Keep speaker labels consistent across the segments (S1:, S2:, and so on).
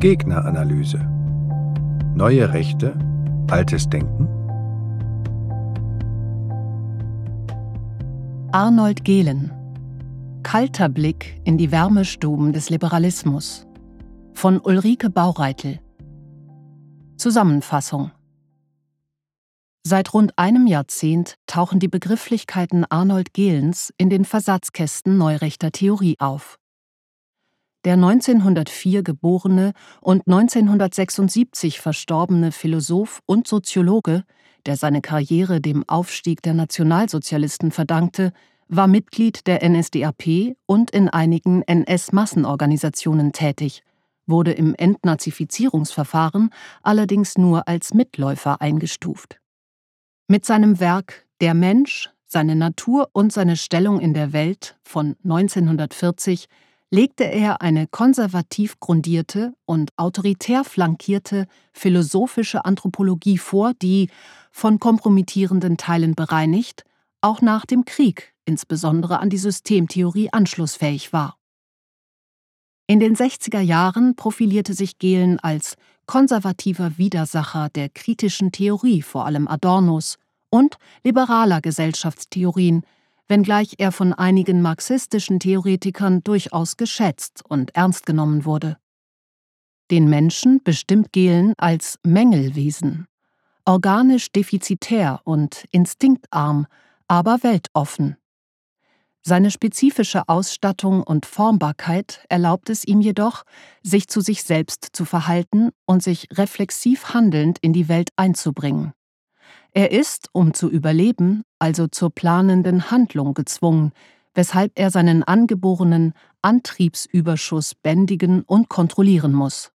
S1: Gegneranalyse. Neue Rechte, altes Denken?
S2: Arnold Gehlen Kalter Blick in die Wärmestuben des Liberalismus von Ulrike Baureitel Zusammenfassung Seit rund einem Jahrzehnt tauchen die Begrifflichkeiten Arnold Gehlens in den Versatzkästen neurechter Theorie auf. Der 1904 geborene und 1976 verstorbene Philosoph und Soziologe, der seine Karriere dem Aufstieg der Nationalsozialisten verdankte, war Mitglied der NSDAP und in einigen NS-Massenorganisationen tätig, wurde im Entnazifizierungsverfahren allerdings nur als Mitläufer eingestuft. Mit seinem Werk Der Mensch, seine Natur und seine Stellung in der Welt von 1940 legte er eine konservativ grundierte und autoritär flankierte philosophische Anthropologie vor, die, von kompromittierenden Teilen bereinigt, auch nach dem Krieg insbesondere an die Systemtheorie anschlussfähig war. In den 60er Jahren profilierte sich Gehlen als konservativer Widersacher der kritischen Theorie, vor allem Adornos, und liberaler Gesellschaftstheorien, wenngleich er von einigen marxistischen Theoretikern durchaus geschätzt und ernst genommen wurde. Den Menschen bestimmt Gehlen als Mängelwesen, organisch defizitär und instinktarm, aber weltoffen. Seine spezifische Ausstattung und Formbarkeit erlaubt es ihm jedoch, sich zu sich selbst zu verhalten und sich reflexiv handelnd in die Welt einzubringen. Er ist, um zu überleben, also zur planenden Handlung gezwungen, weshalb er seinen angeborenen Antriebsüberschuss bändigen und kontrollieren muss.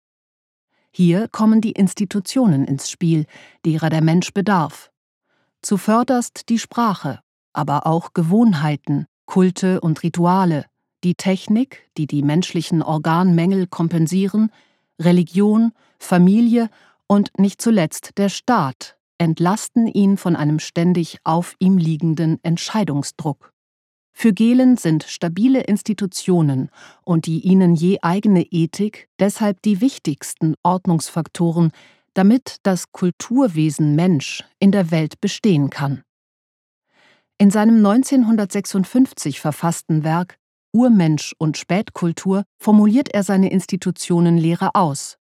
S2: Hier kommen die Institutionen ins Spiel, derer der Mensch bedarf. Zuvörderst die Sprache, aber auch Gewohnheiten, Kulte und Rituale, die Technik, die die menschlichen Organmängel kompensieren, Religion, Familie und nicht zuletzt der Staat, entlasten ihn von einem ständig auf ihm liegenden Entscheidungsdruck. Für Gehlen sind stabile Institutionen und die ihnen je eigene Ethik deshalb die wichtigsten Ordnungsfaktoren, damit das Kulturwesen Mensch in der Welt bestehen kann. In seinem 1956 verfassten Werk Urmensch und Spätkultur formuliert er seine Institutionenlehre aus,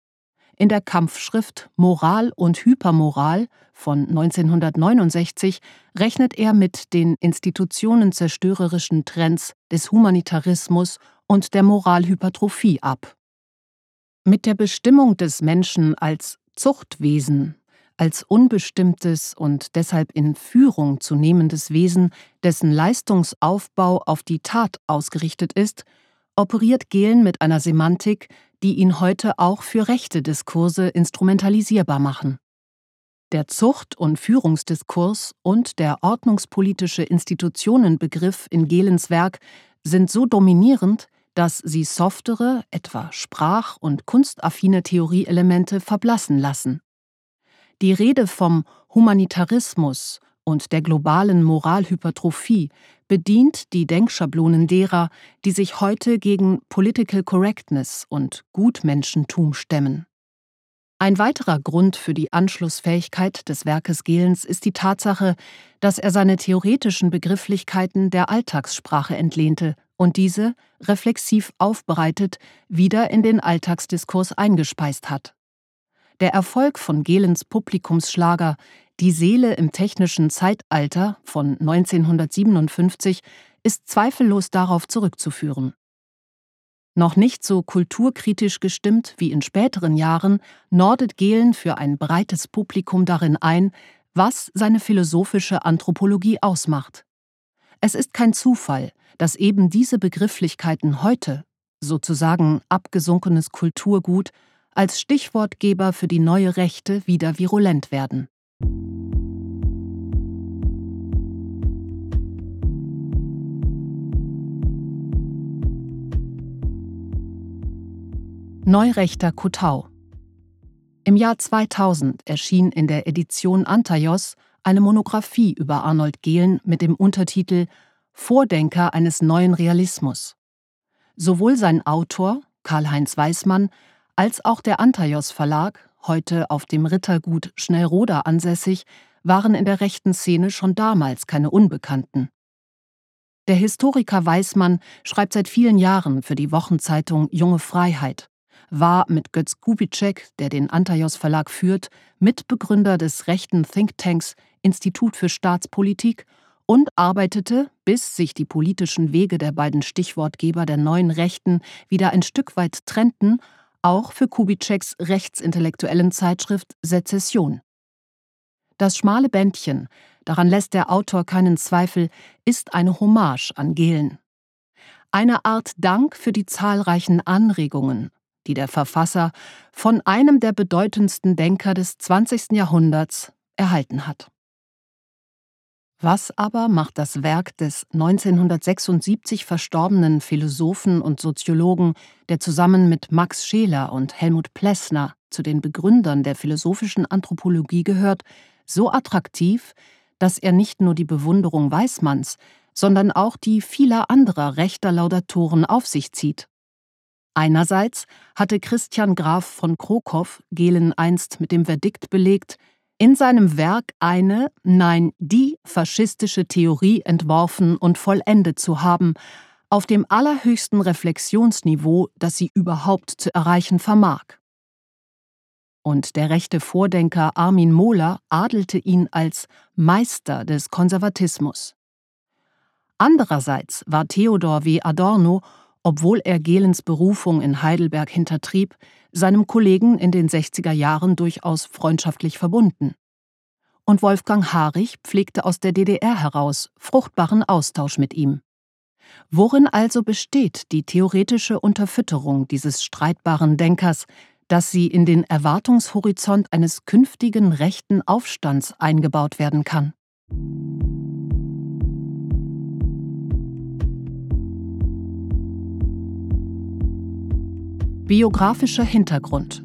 S2: in der Kampfschrift Moral und Hypermoral von 1969 rechnet er mit den institutionenzerstörerischen Trends des Humanitarismus und der Moralhypertrophie ab. Mit der Bestimmung des Menschen als Zuchtwesen, als unbestimmtes und deshalb in Führung zu nehmendes Wesen, dessen Leistungsaufbau auf die Tat ausgerichtet ist, operiert Gehlen mit einer Semantik, die ihn heute auch für rechte Diskurse instrumentalisierbar machen. Der Zucht- und Führungsdiskurs und der ordnungspolitische Institutionenbegriff in Gehlens Werk sind so dominierend, dass sie softere, etwa sprach- und kunstaffine Theorieelemente verblassen lassen. Die Rede vom Humanitarismus und der globalen Moralhypertrophie bedient die Denkschablonen derer, die sich heute gegen Political Correctness und Gutmenschentum stemmen. Ein weiterer Grund für die Anschlussfähigkeit des Werkes Gehlens ist die Tatsache, dass er seine theoretischen Begrifflichkeiten der Alltagssprache entlehnte und diese, reflexiv aufbereitet, wieder in den Alltagsdiskurs eingespeist hat. Der Erfolg von Gehlens Publikumsschlager die Seele im technischen Zeitalter von 1957 ist zweifellos darauf zurückzuführen. Noch nicht so kulturkritisch gestimmt wie in späteren Jahren, nordet Gehlen für ein breites Publikum darin ein, was seine philosophische Anthropologie ausmacht. Es ist kein Zufall, dass eben diese Begrifflichkeiten heute, sozusagen abgesunkenes Kulturgut, als Stichwortgeber für die neue Rechte wieder virulent werden. Neurechter Kutau Im Jahr 2000 erschien in der Edition Antaios eine Monographie über Arnold Gehlen mit dem Untertitel Vordenker eines neuen Realismus. Sowohl sein Autor, Karl-Heinz Weismann, als auch der Antaios Verlag, heute auf dem Rittergut Schnellroda ansässig, waren in der rechten Szene schon damals keine Unbekannten. Der Historiker Weismann schreibt seit vielen Jahren für die Wochenzeitung Junge Freiheit, war mit Götz Kubitschek, der den Antaios Verlag führt, Mitbegründer des rechten Thinktanks Institut für Staatspolitik und arbeitete, bis sich die politischen Wege der beiden Stichwortgeber der neuen Rechten wieder ein Stück weit trennten, auch für Kubitscheks rechtsintellektuellen Zeitschrift Sezession. Das schmale Bändchen, daran lässt der Autor keinen Zweifel, ist eine Hommage an Gehlen. Eine Art Dank für die zahlreichen Anregungen, die der Verfasser von einem der bedeutendsten Denker des 20. Jahrhunderts erhalten hat. Was aber macht das Werk des 1976 verstorbenen Philosophen und Soziologen, der zusammen mit Max Scheler und Helmut Plessner zu den Begründern der philosophischen Anthropologie gehört, so attraktiv, dass er nicht nur die Bewunderung Weismanns, sondern auch die vieler anderer rechter Laudatoren auf sich zieht. Einerseits hatte Christian Graf von Krokow Gehlen einst mit dem Verdikt belegt, in seinem Werk eine, nein, die faschistische Theorie entworfen und vollendet zu haben, auf dem allerhöchsten Reflexionsniveau, das sie überhaupt zu erreichen vermag. Und der rechte Vordenker Armin Mohler adelte ihn als Meister des Konservatismus. Andererseits war Theodor W. Adorno, obwohl er Gehlens Berufung in Heidelberg hintertrieb, seinem Kollegen in den 60er Jahren durchaus freundschaftlich verbunden. Und Wolfgang Harich pflegte aus der DDR heraus fruchtbaren Austausch mit ihm. Worin also besteht die theoretische Unterfütterung dieses streitbaren Denkers, dass sie in den Erwartungshorizont eines künftigen rechten Aufstands eingebaut werden kann? Biografischer Hintergrund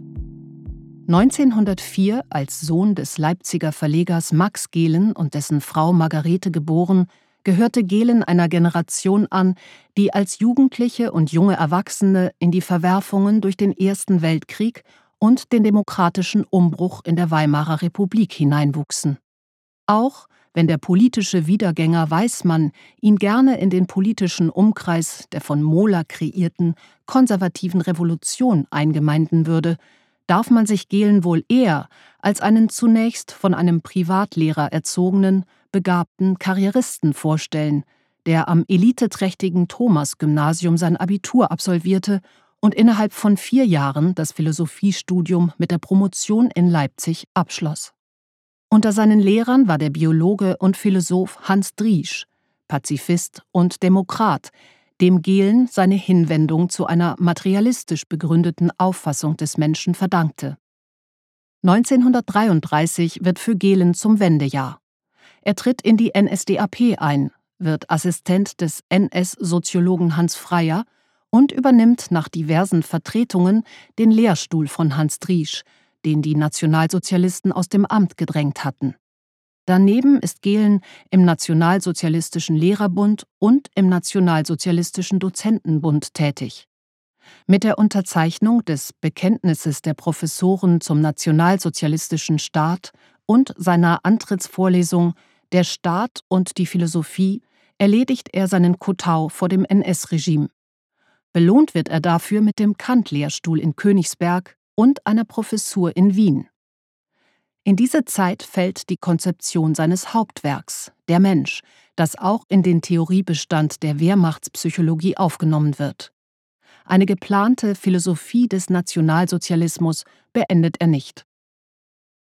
S2: 1904 als Sohn des Leipziger Verlegers Max Gehlen und dessen Frau Margarete geboren, gehörte Gehlen einer Generation an, die als Jugendliche und junge Erwachsene in die Verwerfungen durch den Ersten Weltkrieg und den demokratischen Umbruch in der Weimarer Republik hineinwuchsen. Auch wenn der politische Wiedergänger Weismann ihn gerne in den politischen Umkreis der von Mohler kreierten konservativen Revolution eingemeinden würde, darf man sich Gehlen wohl eher als einen zunächst von einem Privatlehrer erzogenen, begabten Karrieristen vorstellen, der am eliteträchtigen Thomas-Gymnasium sein Abitur absolvierte und innerhalb von vier Jahren das Philosophiestudium mit der Promotion in Leipzig abschloss. Unter seinen Lehrern war der Biologe und Philosoph Hans Driesch, Pazifist und Demokrat, dem Gehlen seine Hinwendung zu einer materialistisch begründeten Auffassung des Menschen verdankte. 1933 wird für Gehlen zum Wendejahr. Er tritt in die NSDAP ein, wird Assistent des NS-Soziologen Hans Freyer und übernimmt nach diversen Vertretungen den Lehrstuhl von Hans Driesch, den die Nationalsozialisten aus dem Amt gedrängt hatten. Daneben ist Gehlen im Nationalsozialistischen Lehrerbund und im Nationalsozialistischen Dozentenbund tätig. Mit der Unterzeichnung des Bekenntnisses der Professoren zum nationalsozialistischen Staat und seiner Antrittsvorlesung Der Staat und die Philosophie erledigt er seinen Kotau vor dem NS-Regime. Belohnt wird er dafür mit dem Kant-Lehrstuhl in Königsberg und einer Professur in Wien. In diese Zeit fällt die Konzeption seines Hauptwerks, Der Mensch, das auch in den Theoriebestand der Wehrmachtspsychologie aufgenommen wird. Eine geplante Philosophie des Nationalsozialismus beendet er nicht.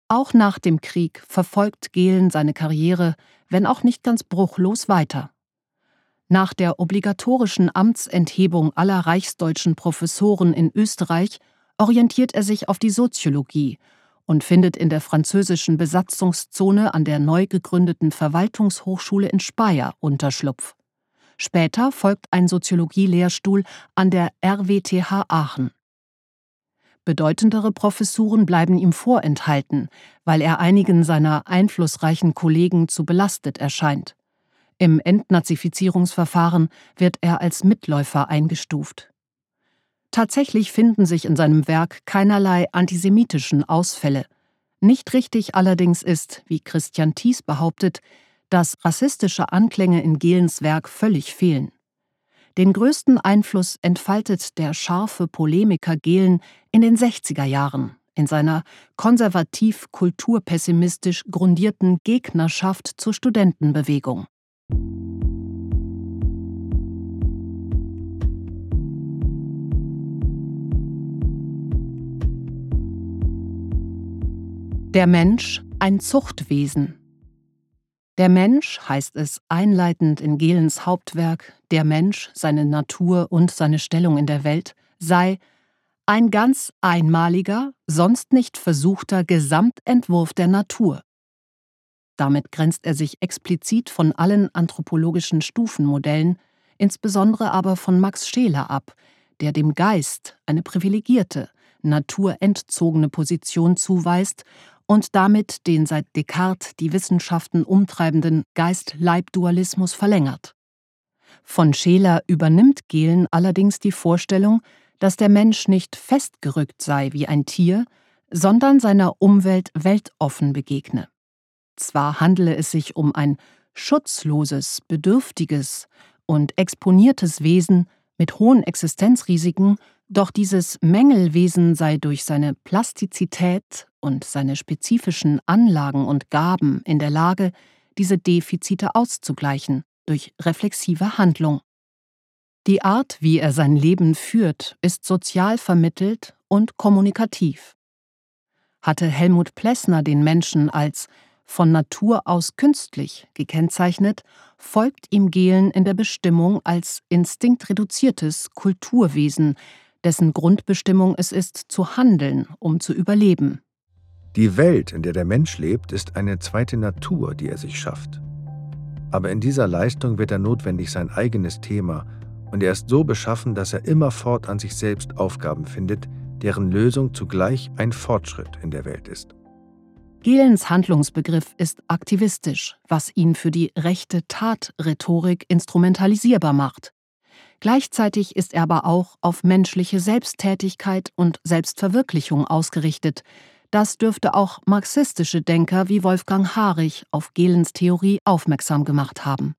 S2: Auch nach dem Krieg verfolgt Gehlen seine Karriere, wenn auch nicht ganz bruchlos weiter. Nach der obligatorischen Amtsenthebung aller reichsdeutschen Professoren in Österreich orientiert er sich auf die Soziologie und findet in der französischen Besatzungszone an der neu gegründeten Verwaltungshochschule in Speyer Unterschlupf. Später folgt ein Soziologie-Lehrstuhl an der RWTH Aachen. Bedeutendere Professuren bleiben ihm vorenthalten, weil er einigen seiner einflussreichen Kollegen zu belastet erscheint. Im Entnazifizierungsverfahren wird er als Mitläufer eingestuft. Tatsächlich finden sich in seinem Werk keinerlei antisemitischen Ausfälle. Nicht richtig allerdings ist, wie Christian Thies behauptet, dass rassistische Anklänge in Gehlens Werk völlig fehlen. Den größten Einfluss entfaltet der scharfe Polemiker Gehlen in den 60er Jahren in seiner konservativ kulturpessimistisch grundierten Gegnerschaft zur Studentenbewegung. Der Mensch ein Zuchtwesen. Der Mensch, heißt es einleitend in Gehlens Hauptwerk Der Mensch, seine Natur und seine Stellung in der Welt, sei ein ganz einmaliger, sonst nicht versuchter Gesamtentwurf der Natur. Damit grenzt er sich explizit von allen anthropologischen Stufenmodellen, insbesondere aber von Max Scheler ab, der dem Geist eine privilegierte, naturentzogene Position zuweist und damit den seit Descartes die Wissenschaften umtreibenden Geist-Leib-Dualismus verlängert. Von Scheler übernimmt Gehlen allerdings die Vorstellung, dass der Mensch nicht festgerückt sei wie ein Tier, sondern seiner Umwelt weltoffen begegne. Zwar handele es sich um ein schutzloses, bedürftiges und exponiertes Wesen mit hohen Existenzrisiken, doch dieses Mängelwesen sei durch seine Plastizität und seine spezifischen Anlagen und Gaben in der Lage, diese Defizite auszugleichen durch reflexive Handlung. Die Art, wie er sein Leben führt, ist sozial vermittelt und kommunikativ. Hatte Helmut Plessner den Menschen als von Natur aus künstlich gekennzeichnet, folgt ihm Gehlen in der Bestimmung als instinktreduziertes Kulturwesen, dessen Grundbestimmung es ist, zu handeln, um zu überleben.
S1: Die Welt, in der der Mensch lebt, ist eine zweite Natur, die er sich schafft. Aber in dieser Leistung wird er notwendig sein eigenes Thema und er ist so beschaffen, dass er immerfort an sich selbst Aufgaben findet, deren Lösung zugleich ein Fortschritt in der Welt ist.
S2: Gielens Handlungsbegriff ist aktivistisch, was ihn für die rechte Tatrhetorik instrumentalisierbar macht. Gleichzeitig ist er aber auch auf menschliche Selbsttätigkeit und Selbstverwirklichung ausgerichtet, das dürfte auch marxistische Denker wie Wolfgang Harich auf Gehlens Theorie aufmerksam gemacht haben.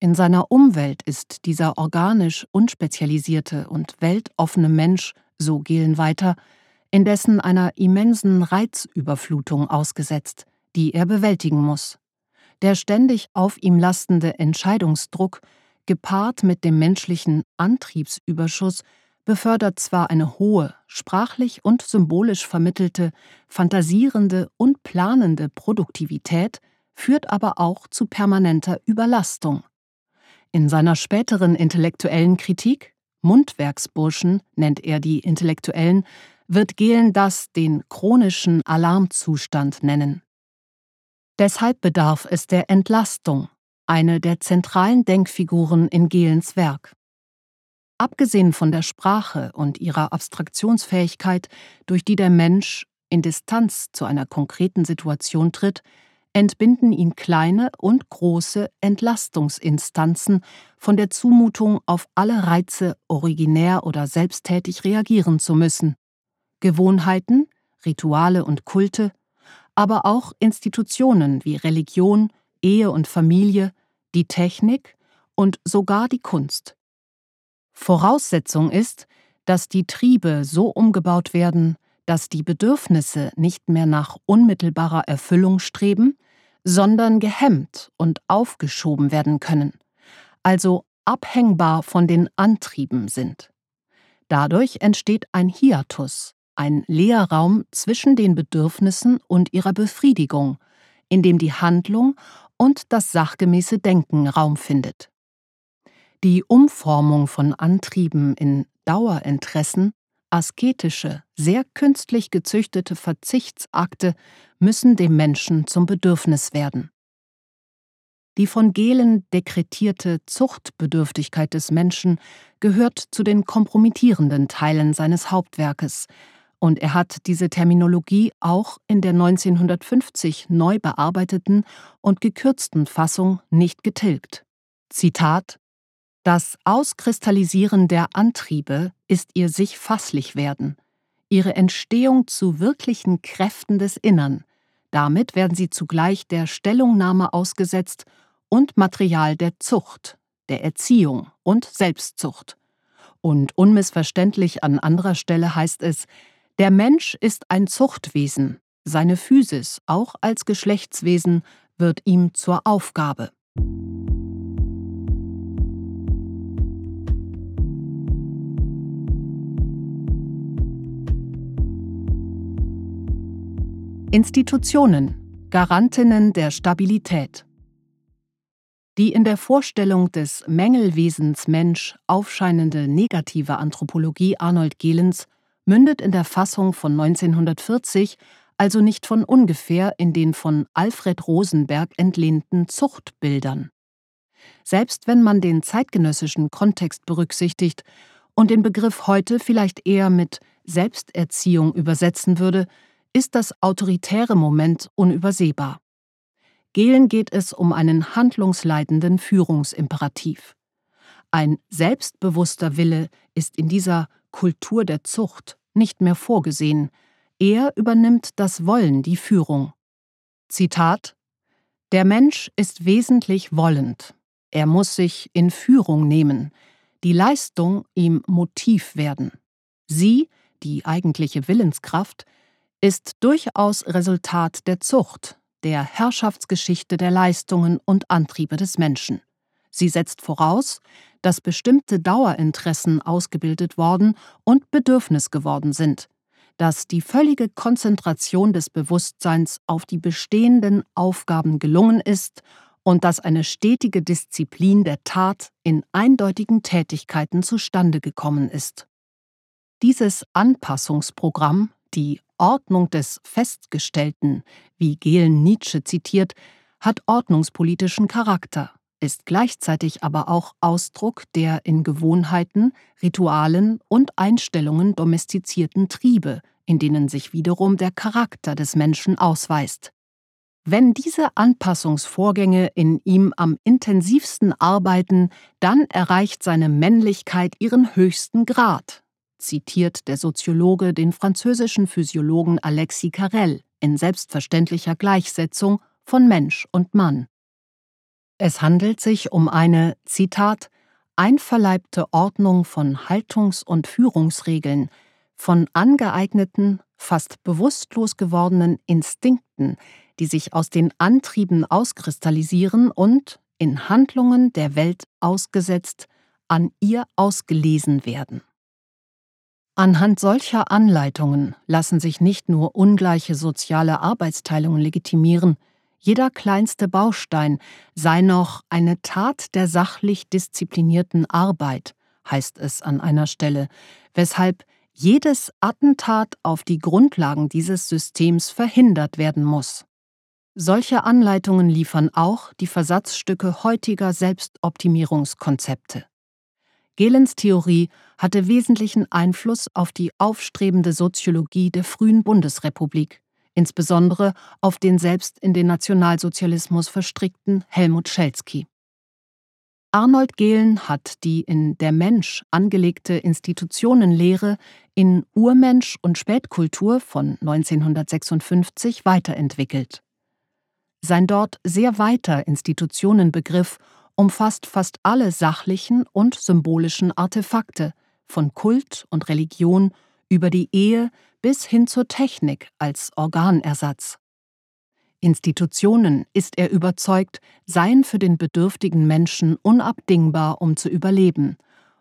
S2: In seiner Umwelt ist dieser organisch unspezialisierte und weltoffene Mensch, so Gehlen weiter, indessen einer immensen Reizüberflutung ausgesetzt, die er bewältigen muss. Der ständig auf ihm lastende Entscheidungsdruck, gepaart mit dem menschlichen Antriebsüberschuss, befördert zwar eine hohe, sprachlich und symbolisch vermittelte, fantasierende und planende Produktivität, führt aber auch zu permanenter Überlastung. In seiner späteren intellektuellen Kritik, Mundwerksburschen nennt er die Intellektuellen, wird Gehlen das den chronischen Alarmzustand nennen. Deshalb bedarf es der Entlastung, eine der zentralen Denkfiguren in Gehlens Werk. Abgesehen von der Sprache und ihrer Abstraktionsfähigkeit, durch die der Mensch in Distanz zu einer konkreten Situation tritt, entbinden ihn kleine und große Entlastungsinstanzen von der Zumutung, auf alle Reize originär oder selbsttätig reagieren zu müssen. Gewohnheiten, Rituale und Kulte, aber auch Institutionen wie Religion, Ehe und Familie, die Technik und sogar die Kunst. Voraussetzung ist, dass die Triebe so umgebaut werden, dass die Bedürfnisse nicht mehr nach unmittelbarer Erfüllung streben, sondern gehemmt und aufgeschoben werden können, also abhängbar von den Antrieben sind. Dadurch entsteht ein Hiatus, ein Leerraum zwischen den Bedürfnissen und ihrer Befriedigung, in dem die Handlung und das sachgemäße Denken Raum findet. Die Umformung von Antrieben in Dauerinteressen, asketische, sehr künstlich gezüchtete Verzichtsakte müssen dem Menschen zum Bedürfnis werden. Die von Gehlen dekretierte Zuchtbedürftigkeit des Menschen gehört zu den kompromittierenden Teilen seines Hauptwerkes, und er hat diese Terminologie auch in der 1950 neu bearbeiteten und gekürzten Fassung nicht getilgt. Zitat Das Auskristallisieren der Antriebe ist ihr sich fasslich werden, ihre Entstehung zu wirklichen Kräften des Innern. Damit werden sie zugleich der Stellungnahme ausgesetzt und Material der Zucht, der Erziehung und Selbstzucht. Und unmissverständlich an anderer Stelle heißt es, der Mensch ist ein Zuchtwesen, seine Physis, auch als Geschlechtswesen, wird ihm zur Aufgabe. Institutionen Garantinnen der Stabilität Die in der Vorstellung des Mängelwesens Mensch aufscheinende negative Anthropologie Arnold Gehlens mündet in der Fassung von 1940 also nicht von ungefähr in den von Alfred Rosenberg entlehnten Zuchtbildern. Selbst wenn man den zeitgenössischen Kontext berücksichtigt und den Begriff heute vielleicht eher mit Selbsterziehung übersetzen würde, ist das autoritäre Moment unübersehbar. Gehlen geht es um einen handlungsleitenden Führungsimperativ. Ein selbstbewusster Wille ist in dieser Kultur der Zucht nicht mehr vorgesehen, er übernimmt das Wollen die Führung. Zitat Der Mensch ist wesentlich wollend. Er muss sich in Führung nehmen, die Leistung ihm Motiv werden. Sie, die eigentliche Willenskraft, ist durchaus Resultat der Zucht, der Herrschaftsgeschichte der Leistungen und Antriebe des Menschen. Sie setzt voraus, dass bestimmte Dauerinteressen ausgebildet worden und Bedürfnis geworden sind, dass die völlige Konzentration des Bewusstseins auf die bestehenden Aufgaben gelungen ist und dass eine stetige Disziplin der Tat in eindeutigen Tätigkeiten zustande gekommen ist. Dieses Anpassungsprogramm, die Ordnung des Festgestellten, wie Gehlen Nietzsche zitiert, hat ordnungspolitischen Charakter, ist gleichzeitig aber auch Ausdruck der in Gewohnheiten, Ritualen und Einstellungen domestizierten Triebe, in denen sich wiederum der Charakter des Menschen ausweist. Wenn diese Anpassungsvorgänge in ihm am intensivsten arbeiten, dann erreicht seine Männlichkeit ihren höchsten Grad, zitiert der Soziologe den französischen Physiologen Alexis Carrel in selbstverständlicher Gleichsetzung von Mensch und Mann. Es handelt sich um eine, Zitat, einverleibte Ordnung von Haltungs- und Führungsregeln, von angeeigneten, fast bewusstlos gewordenen Instinkten, die sich aus den Antrieben auskristallisieren und, in Handlungen der Welt ausgesetzt, an ihr ausgelesen werden. Anhand solcher Anleitungen lassen sich nicht nur ungleiche soziale Arbeitsteilungen legitimieren, jeder kleinste Baustein sei noch eine Tat der sachlich disziplinierten Arbeit, heißt es an einer Stelle, weshalb jedes Attentat auf die Grundlagen dieses Systems verhindert werden muss. Solche Anleitungen liefern auch die Versatzstücke heutiger Selbstoptimierungskonzepte. Gehlens Theorie hatte wesentlichen Einfluss auf die aufstrebende Soziologie der frühen Bundesrepublik insbesondere auf den selbst in den Nationalsozialismus verstrickten Helmut Schelsky. Arnold Gehlen hat die in Der Mensch angelegte Institutionenlehre in Urmensch und Spätkultur von 1956 weiterentwickelt. Sein dort sehr weiter Institutionenbegriff umfasst fast alle sachlichen und symbolischen Artefakte, von Kult und Religion über die Ehe bis hin zur Technik als Organersatz. Institutionen, ist er überzeugt, seien für den bedürftigen Menschen unabdingbar, um zu überleben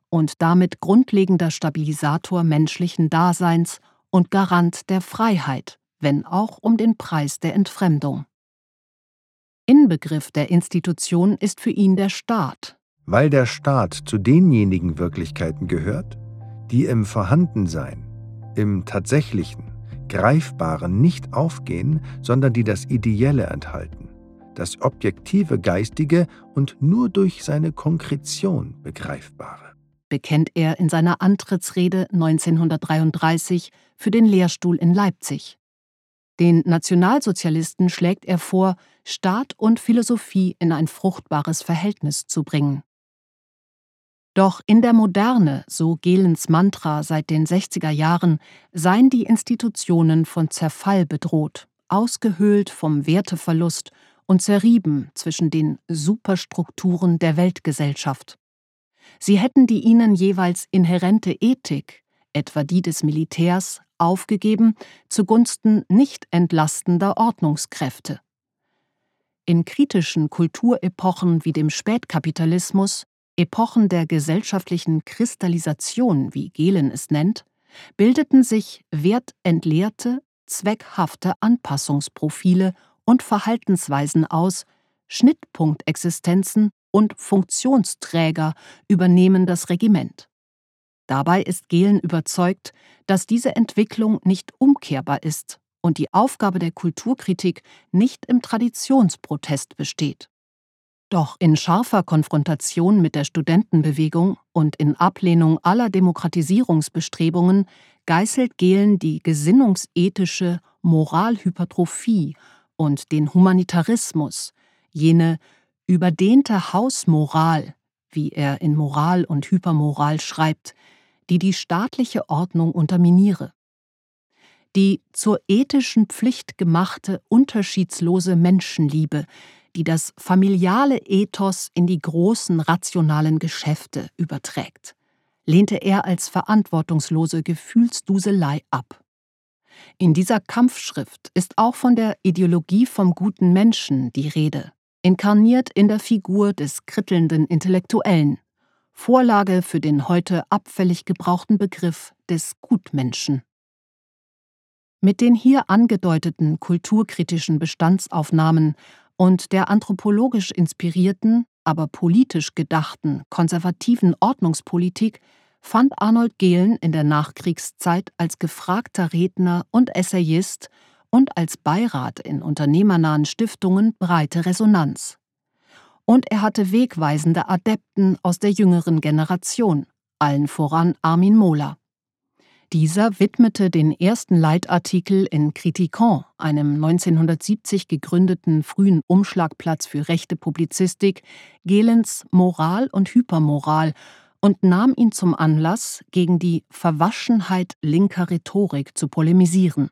S2: und damit grundlegender Stabilisator menschlichen Daseins und Garant der Freiheit, wenn auch um den Preis der Entfremdung. Inbegriff der Institution ist für ihn der Staat.
S1: Weil der Staat zu denjenigen Wirklichkeiten gehört, die im Vorhandensein im Tatsächlichen, Greifbaren nicht aufgehen, sondern die das Ideelle enthalten, das objektive Geistige und nur durch seine Konkretion Begreifbare.
S2: Bekennt er in seiner Antrittsrede 1933 für den Lehrstuhl in Leipzig. Den Nationalsozialisten schlägt er vor, Staat und Philosophie in ein fruchtbares Verhältnis zu bringen. Doch in der Moderne, so Gehlens Mantra seit den 60er Jahren, seien die Institutionen von Zerfall bedroht, ausgehöhlt vom Werteverlust und zerrieben zwischen den Superstrukturen der Weltgesellschaft. Sie hätten die ihnen jeweils inhärente Ethik, etwa die des Militärs, aufgegeben zugunsten nicht entlastender Ordnungskräfte. In kritischen Kulturepochen wie dem Spätkapitalismus, Epochen der gesellschaftlichen Kristallisation, wie Gehlen es nennt, bildeten sich wertentleerte, zweckhafte Anpassungsprofile und Verhaltensweisen aus, Schnittpunktexistenzen und Funktionsträger übernehmen das Regiment. Dabei ist Gehlen überzeugt, dass diese Entwicklung nicht umkehrbar ist und die Aufgabe der Kulturkritik nicht im Traditionsprotest besteht. Doch in scharfer Konfrontation mit der Studentenbewegung und in Ablehnung aller Demokratisierungsbestrebungen geißelt Gehlen die gesinnungsethische Moralhypertrophie und den Humanitarismus, jene überdehnte Hausmoral, wie er in Moral und Hypermoral schreibt, die die staatliche Ordnung unterminiere. Die zur ethischen Pflicht gemachte unterschiedslose Menschenliebe, die das familiale Ethos in die großen rationalen Geschäfte überträgt, lehnte er als verantwortungslose Gefühlsduselei ab. In dieser Kampfschrift ist auch von der Ideologie vom guten Menschen die Rede, inkarniert in der Figur des krittelnden Intellektuellen, Vorlage für den heute abfällig gebrauchten Begriff des Gutmenschen. Mit den hier angedeuteten kulturkritischen Bestandsaufnahmen und der anthropologisch inspirierten, aber politisch gedachten konservativen Ordnungspolitik fand Arnold Gehlen in der Nachkriegszeit als gefragter Redner und Essayist und als Beirat in unternehmernahen Stiftungen breite Resonanz. Und er hatte wegweisende Adepten aus der jüngeren Generation, allen voran Armin Mohler. Dieser widmete den ersten Leitartikel in Criticon, einem 1970 gegründeten frühen Umschlagplatz für rechte Publizistik, Gehlens Moral und Hypermoral und nahm ihn zum Anlass, gegen die Verwaschenheit linker Rhetorik zu polemisieren.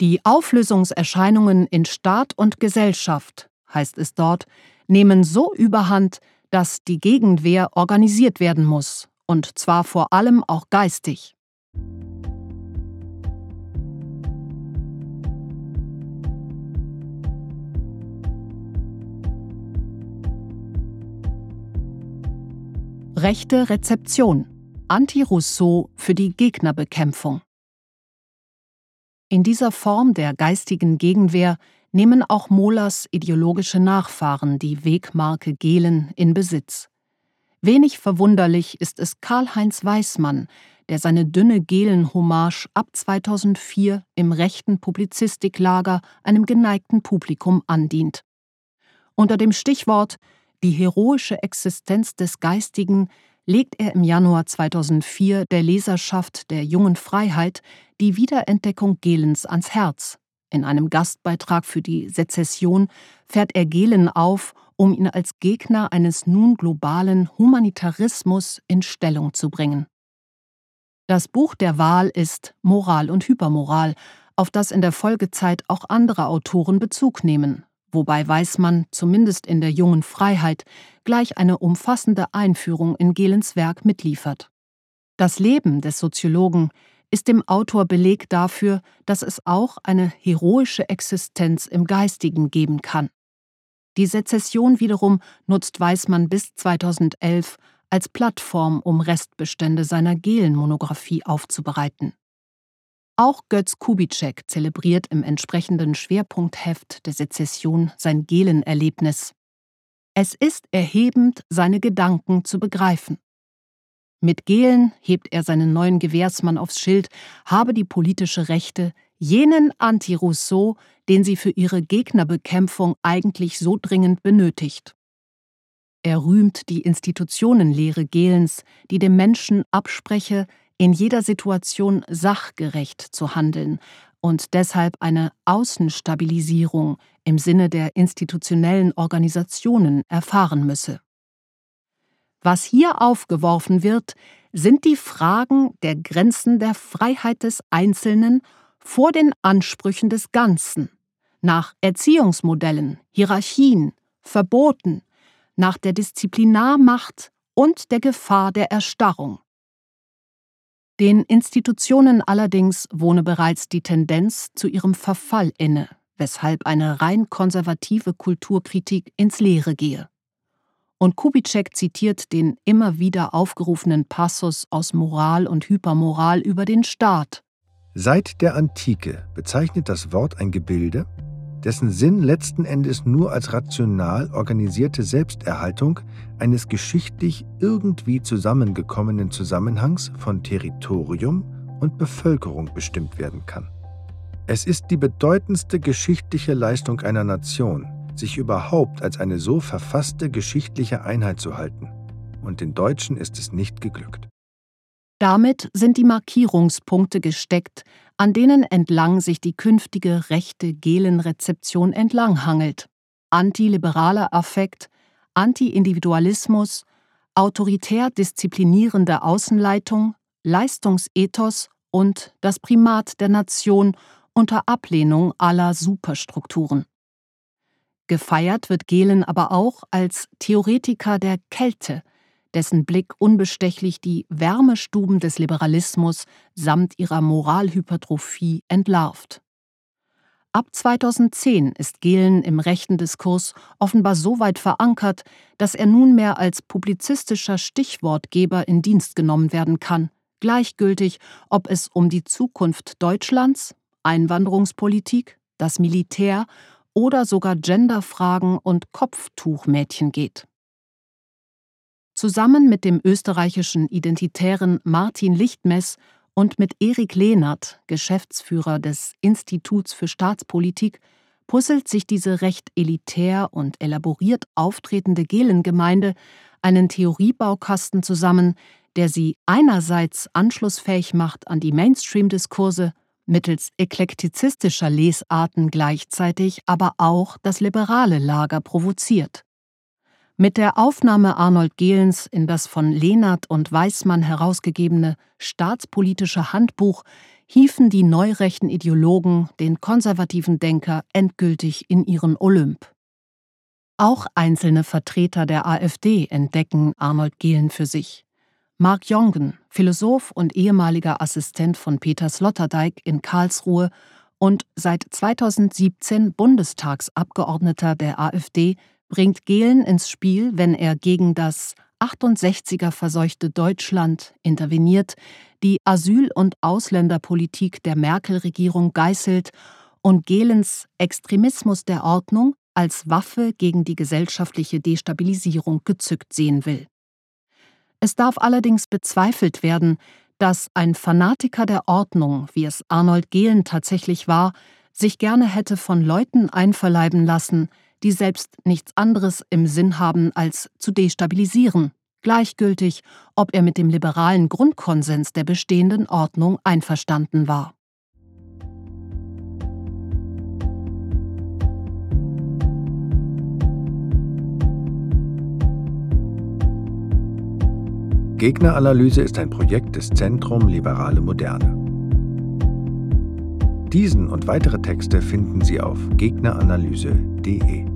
S2: Die Auflösungserscheinungen in Staat und Gesellschaft, heißt es dort, nehmen so überhand, dass die Gegenwehr organisiert werden muss, und zwar vor allem auch geistig. Rechte Rezeption Anti-Rousseau für die Gegnerbekämpfung in dieser Form der geistigen Gegenwehr nehmen auch Mohlers ideologische Nachfahren die Wegmarke Gehlen in Besitz. Wenig verwunderlich ist es Karl-Heinz Weismann, der seine dünne Gehlen-Hommage ab 2004 im rechten Publizistiklager einem geneigten Publikum andient. Unter dem Stichwort Die heroische Existenz des Geistigen legt er im Januar 2004 der Leserschaft der Jungen Freiheit die Wiederentdeckung Gehlens ans Herz. In einem Gastbeitrag für die Sezession fährt er Gehlen auf, um ihn als Gegner eines nun globalen Humanitarismus in Stellung zu bringen. Das Buch der Wahl ist Moral und Hypermoral, auf das in der Folgezeit auch andere Autoren Bezug nehmen, wobei Weismann zumindest in der jungen Freiheit gleich eine umfassende Einführung in Gehlens Werk mitliefert. Das Leben des Soziologen ist dem Autor Beleg dafür, dass es auch eine heroische Existenz im Geistigen geben kann. Die Sezession wiederum nutzt Weismann bis 2011 als Plattform, um Restbestände seiner Gehlen-Monographie aufzubereiten. Auch Götz Kubitschek zelebriert im entsprechenden Schwerpunktheft der Sezession sein Gehlen-Erlebnis. Es ist erhebend, seine Gedanken zu begreifen. Mit Gehlen hebt er seinen neuen Gewährsmann aufs Schild, habe die politische Rechte jenen Anti-Rousseau, den sie für ihre Gegnerbekämpfung eigentlich so dringend benötigt. Er rühmt die Institutionenlehre Gehlens, die dem Menschen abspreche, in jeder Situation sachgerecht zu handeln und deshalb eine Außenstabilisierung im Sinne der institutionellen Organisationen erfahren müsse. Was hier aufgeworfen wird, sind die Fragen der Grenzen der Freiheit des Einzelnen vor den Ansprüchen des Ganzen, nach Erziehungsmodellen, Hierarchien, Verboten, nach der Disziplinarmacht und der Gefahr der Erstarrung. Den Institutionen allerdings wohne bereits die Tendenz zu ihrem Verfall inne, weshalb eine rein konservative Kulturkritik ins Leere gehe. Und Kubitschek zitiert den immer wieder aufgerufenen Passus aus Moral und Hypermoral über den Staat.
S1: Seit der Antike bezeichnet das Wort ein Gebilde, dessen Sinn letzten Endes nur als rational organisierte Selbsterhaltung eines geschichtlich irgendwie zusammengekommenen Zusammenhangs von Territorium und Bevölkerung bestimmt werden kann. Es ist die bedeutendste geschichtliche Leistung einer Nation, sich überhaupt als eine so verfasste geschichtliche Einheit zu halten. Und den Deutschen ist es nicht geglückt.
S2: Damit sind die Markierungspunkte gesteckt, an denen entlang sich die künftige rechte Gelenrezeption entlanghangelt. Antiliberaler Affekt, Anti-Individualismus, autoritär disziplinierende Außenleitung, Leistungsethos und das Primat der Nation unter Ablehnung aller Superstrukturen. Gefeiert wird Gehlen aber auch als Theoretiker der Kälte, dessen Blick unbestechlich die Wärmestuben des Liberalismus samt ihrer Moralhypertrophie entlarvt. Ab 2010 ist Gehlen im rechten Diskurs offenbar so weit verankert, dass er nunmehr als publizistischer Stichwortgeber in Dienst genommen werden kann, gleichgültig, ob es um die Zukunft Deutschlands, Einwanderungspolitik, das Militär oder sogar Genderfragen und Kopftuchmädchen geht. Zusammen mit dem österreichischen Identitären Martin Lichtmess und mit Erik Lehnert, Geschäftsführer des Instituts für Staatspolitik, puzzelt sich diese recht elitär und elaboriert auftretende Gelengemeinde einen Theoriebaukasten zusammen, der sie einerseits anschlussfähig macht an die Mainstream-Diskurse mittels eklektizistischer Lesarten gleichzeitig aber auch das liberale Lager provoziert. Mit der Aufnahme Arnold Gehlens in das von Lehnert und Weismann herausgegebene Staatspolitische Handbuch hiefen die neurechten Ideologen den konservativen Denker endgültig in ihren Olymp. Auch einzelne Vertreter der AfD entdecken Arnold Gehlen für sich. Mark Jongen, Philosoph und ehemaliger Assistent von Peter Sloterdijk in Karlsruhe und seit 2017 Bundestagsabgeordneter der AfD, bringt Gehlen ins Spiel, wenn er gegen das 68er verseuchte Deutschland interveniert, die Asyl- und Ausländerpolitik der Merkel-Regierung geißelt und Gehlens Extremismus der Ordnung als Waffe gegen die gesellschaftliche Destabilisierung gezückt sehen will. Es darf allerdings bezweifelt werden, dass ein Fanatiker der Ordnung, wie es Arnold Gehlen tatsächlich war, sich gerne hätte von Leuten einverleiben lassen, die selbst nichts anderes im Sinn haben, als zu destabilisieren, gleichgültig, ob er mit dem liberalen Grundkonsens der bestehenden Ordnung einverstanden war.
S1: Gegneranalyse ist ein Projekt des Zentrum Liberale Moderne. Diesen und weitere Texte finden Sie auf gegneranalyse.de.